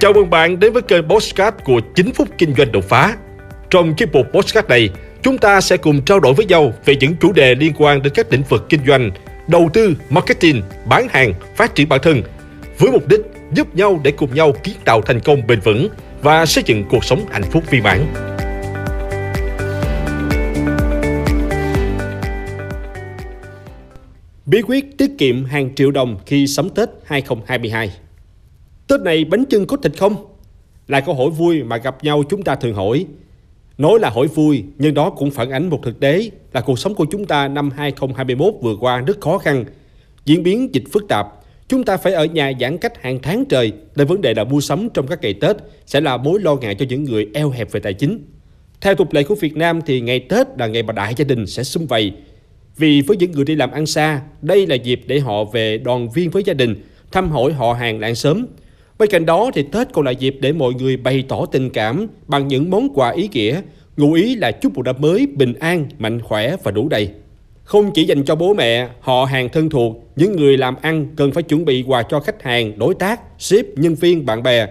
Chào mừng bạn đến với kênh Postcard của 9 phút kinh doanh đột phá. Trong chiếc mục Postcard này, chúng ta sẽ cùng trao đổi với nhau về những chủ đề liên quan đến các lĩnh vực kinh doanh, đầu tư, marketing, bán hàng, phát triển bản thân, với mục đích giúp nhau để cùng nhau kiến tạo thành công bền vững và xây dựng cuộc sống hạnh phúc viên mãn. Bí quyết tiết kiệm hàng triệu đồng khi sắm Tết 2022 Tết này bánh chưng có thịt không? Là câu hỏi vui mà gặp nhau chúng ta thường hỏi. Nói là hỏi vui, nhưng đó cũng phản ánh một thực tế là cuộc sống của chúng ta năm 2021 vừa qua rất khó khăn. Diễn biến dịch phức tạp, chúng ta phải ở nhà giãn cách hàng tháng trời nên vấn đề là mua sắm trong các ngày Tết sẽ là mối lo ngại cho những người eo hẹp về tài chính. Theo tục lệ của Việt Nam thì ngày Tết là ngày mà đại gia đình sẽ xung vầy. Vì với những người đi làm ăn xa, đây là dịp để họ về đoàn viên với gia đình, thăm hỏi họ hàng làng sớm, Bên cạnh đó thì Tết còn là dịp để mọi người bày tỏ tình cảm bằng những món quà ý nghĩa, ngụ ý là chúc một năm mới bình an, mạnh khỏe và đủ đầy. Không chỉ dành cho bố mẹ, họ hàng thân thuộc, những người làm ăn cần phải chuẩn bị quà cho khách hàng, đối tác, ship, nhân viên, bạn bè.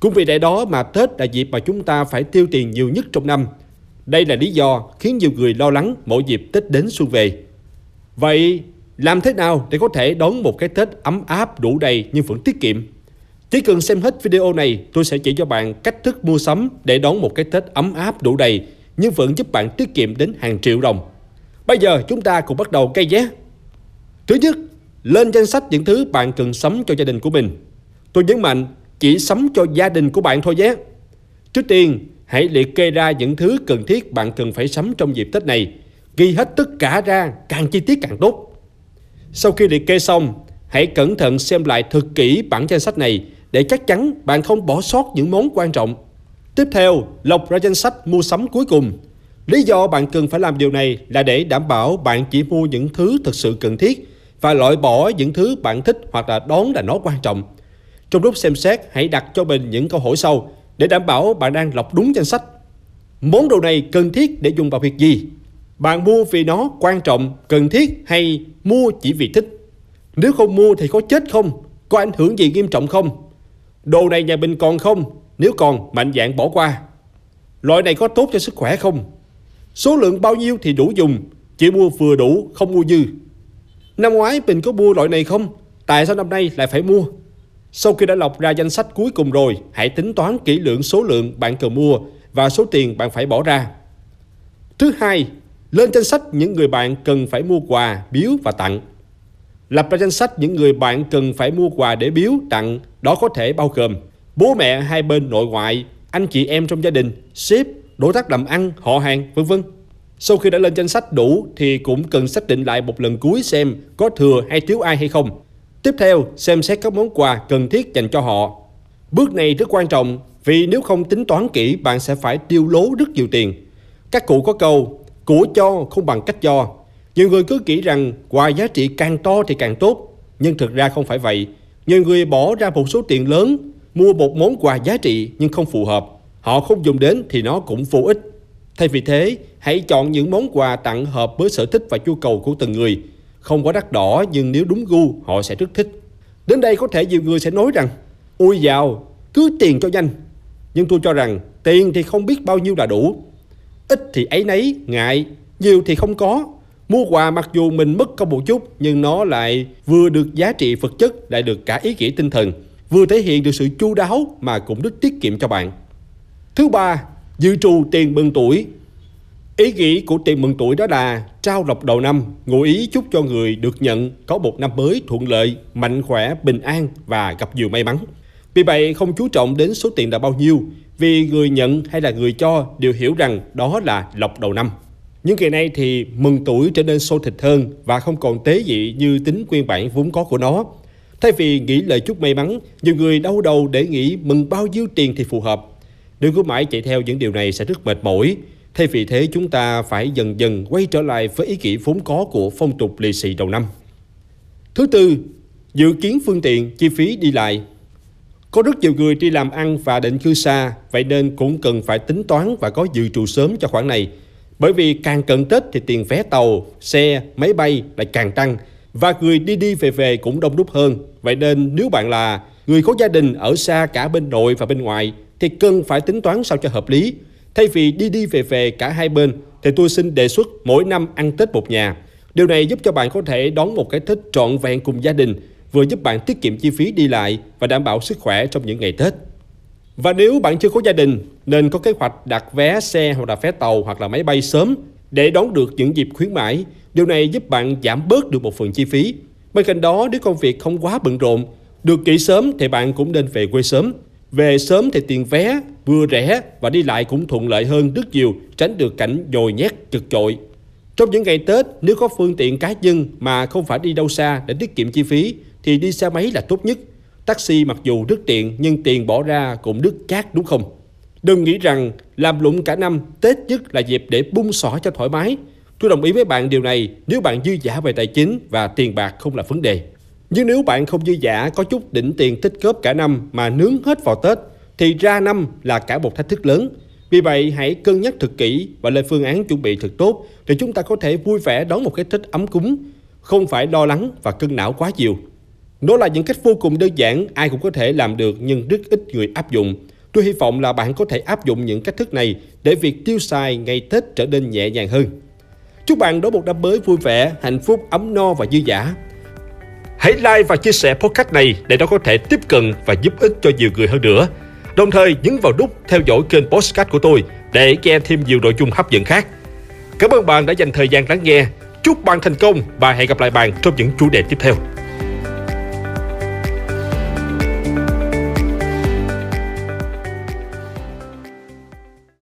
Cũng vì lẽ đó mà Tết là dịp mà chúng ta phải tiêu tiền nhiều nhất trong năm. Đây là lý do khiến nhiều người lo lắng mỗi dịp Tết đến xuân về. Vậy làm thế nào để có thể đón một cái Tết ấm áp đủ đầy nhưng vẫn tiết kiệm? Chỉ cần xem hết video này, tôi sẽ chỉ cho bạn cách thức mua sắm để đón một cái Tết ấm áp đủ đầy, nhưng vẫn giúp bạn tiết kiệm đến hàng triệu đồng. Bây giờ chúng ta cùng bắt đầu cây nhé. Thứ nhất, lên danh sách những thứ bạn cần sắm cho gia đình của mình. Tôi nhấn mạnh, chỉ sắm cho gia đình của bạn thôi nhé. Trước tiên, hãy liệt kê ra những thứ cần thiết bạn cần phải sắm trong dịp Tết này. Ghi hết tất cả ra, càng chi tiết càng tốt. Sau khi liệt kê xong, hãy cẩn thận xem lại thật kỹ bản danh sách này để chắc chắn bạn không bỏ sót những món quan trọng. Tiếp theo, lọc ra danh sách mua sắm cuối cùng. Lý do bạn cần phải làm điều này là để đảm bảo bạn chỉ mua những thứ thực sự cần thiết và loại bỏ những thứ bạn thích hoặc là đón là nó quan trọng. Trong lúc xem xét, hãy đặt cho mình những câu hỏi sau để đảm bảo bạn đang lọc đúng danh sách. Món đồ này cần thiết để dùng vào việc gì? Bạn mua vì nó quan trọng, cần thiết hay mua chỉ vì thích? Nếu không mua thì có chết không? Có ảnh hưởng gì nghiêm trọng không? Đồ này nhà mình còn không? Nếu còn, mạnh dạng bỏ qua. Loại này có tốt cho sức khỏe không? Số lượng bao nhiêu thì đủ dùng, chỉ mua vừa đủ, không mua dư. Năm ngoái mình có mua loại này không? Tại sao năm nay lại phải mua? Sau khi đã lọc ra danh sách cuối cùng rồi, hãy tính toán kỹ lượng số lượng bạn cần mua và số tiền bạn phải bỏ ra. Thứ hai, lên danh sách những người bạn cần phải mua quà, biếu và tặng. Lập ra danh sách những người bạn cần phải mua quà để biếu, tặng, đó có thể bao gồm bố mẹ hai bên nội ngoại, anh chị em trong gia đình, sếp, đối tác làm ăn, họ hàng, vân vân. Sau khi đã lên danh sách đủ thì cũng cần xác định lại một lần cuối xem có thừa hay thiếu ai hay không. Tiếp theo, xem xét các món quà cần thiết dành cho họ. Bước này rất quan trọng vì nếu không tính toán kỹ bạn sẽ phải tiêu lố rất nhiều tiền. Các cụ có câu, của cho không bằng cách cho. Nhiều người cứ nghĩ rằng quà giá trị càng to thì càng tốt, nhưng thực ra không phải vậy. Nhiều người bỏ ra một số tiền lớn mua một món quà giá trị nhưng không phù hợp. Họ không dùng đến thì nó cũng vô ích. Thay vì thế, hãy chọn những món quà tặng hợp với sở thích và nhu cầu của từng người. Không quá đắt đỏ nhưng nếu đúng gu họ sẽ rất thích. Đến đây có thể nhiều người sẽ nói rằng Ui giàu, cứ tiền cho nhanh. Nhưng tôi cho rằng tiền thì không biết bao nhiêu là đủ. Ít thì ấy nấy, ngại, nhiều thì không có. Mua quà mặc dù mình mất công một chút nhưng nó lại vừa được giá trị vật chất lại được cả ý nghĩa tinh thần, vừa thể hiện được sự chu đáo mà cũng rất tiết kiệm cho bạn. Thứ ba, dự trù tiền mừng tuổi. Ý nghĩa của tiền mừng tuổi đó là trao lộc đầu năm, ngụ ý chúc cho người được nhận có một năm mới thuận lợi, mạnh khỏe, bình an và gặp nhiều may mắn. Vì vậy không chú trọng đến số tiền là bao nhiêu, vì người nhận hay là người cho đều hiểu rằng đó là lộc đầu năm. Những ngày nay thì mừng tuổi trở nên sôi thịt hơn và không còn tế dị như tính nguyên bản vốn có của nó. Thay vì nghĩ lời chúc may mắn, nhiều người đau đầu để nghĩ mừng bao nhiêu tiền thì phù hợp. Nếu cứ mãi chạy theo những điều này sẽ rất mệt mỏi. Thay vì thế chúng ta phải dần dần quay trở lại với ý nghĩ vốn có của phong tục lì xì đầu năm. Thứ tư, dự kiến phương tiện, chi phí đi lại. Có rất nhiều người đi làm ăn và định cư xa, vậy nên cũng cần phải tính toán và có dự trù sớm cho khoản này – bởi vì càng cận Tết thì tiền vé tàu, xe, máy bay lại càng tăng và người đi đi về về cũng đông đúc hơn. Vậy nên nếu bạn là người có gia đình ở xa cả bên nội và bên ngoài thì cần phải tính toán sao cho hợp lý. Thay vì đi đi về về cả hai bên thì tôi xin đề xuất mỗi năm ăn Tết một nhà. Điều này giúp cho bạn có thể đón một cái Tết trọn vẹn cùng gia đình, vừa giúp bạn tiết kiệm chi phí đi lại và đảm bảo sức khỏe trong những ngày Tết. Và nếu bạn chưa có gia đình, nên có kế hoạch đặt vé xe hoặc là vé tàu hoặc là máy bay sớm để đón được những dịp khuyến mãi. Điều này giúp bạn giảm bớt được một phần chi phí. Bên cạnh đó, nếu công việc không quá bận rộn, được nghỉ sớm thì bạn cũng nên về quê sớm. Về sớm thì tiền vé vừa rẻ và đi lại cũng thuận lợi hơn rất nhiều, tránh được cảnh nhồi nhét chật chội. Trong những ngày Tết, nếu có phương tiện cá nhân mà không phải đi đâu xa để tiết kiệm chi phí, thì đi xe máy là tốt nhất. Taxi mặc dù rất tiện nhưng tiền bỏ ra cũng rất chát đúng không? Đừng nghĩ rằng làm lụng cả năm, Tết nhất là dịp để bung xỏ cho thoải mái. Tôi đồng ý với bạn điều này nếu bạn dư giả về tài chính và tiền bạc không là vấn đề. Nhưng nếu bạn không dư giả có chút đỉnh tiền tích góp cả năm mà nướng hết vào Tết thì ra năm là cả một thách thức lớn. Vì vậy hãy cân nhắc thật kỹ và lên phương án chuẩn bị thật tốt để chúng ta có thể vui vẻ đón một cái Tết ấm cúng, không phải lo lắng và cân não quá nhiều. Đó là những cách vô cùng đơn giản, ai cũng có thể làm được nhưng rất ít người áp dụng. Tôi hy vọng là bạn có thể áp dụng những cách thức này để việc tiêu xài ngày Tết trở nên nhẹ nhàng hơn. Chúc bạn đón một năm mới vui vẻ, hạnh phúc, ấm no và dư giả. Hãy like và chia sẻ podcast này để nó có thể tiếp cận và giúp ích cho nhiều người hơn nữa. Đồng thời nhấn vào nút theo dõi kênh podcast của tôi để nghe thêm nhiều nội dung hấp dẫn khác. Cảm ơn bạn đã dành thời gian lắng nghe. Chúc bạn thành công và hẹn gặp lại bạn trong những chủ đề tiếp theo.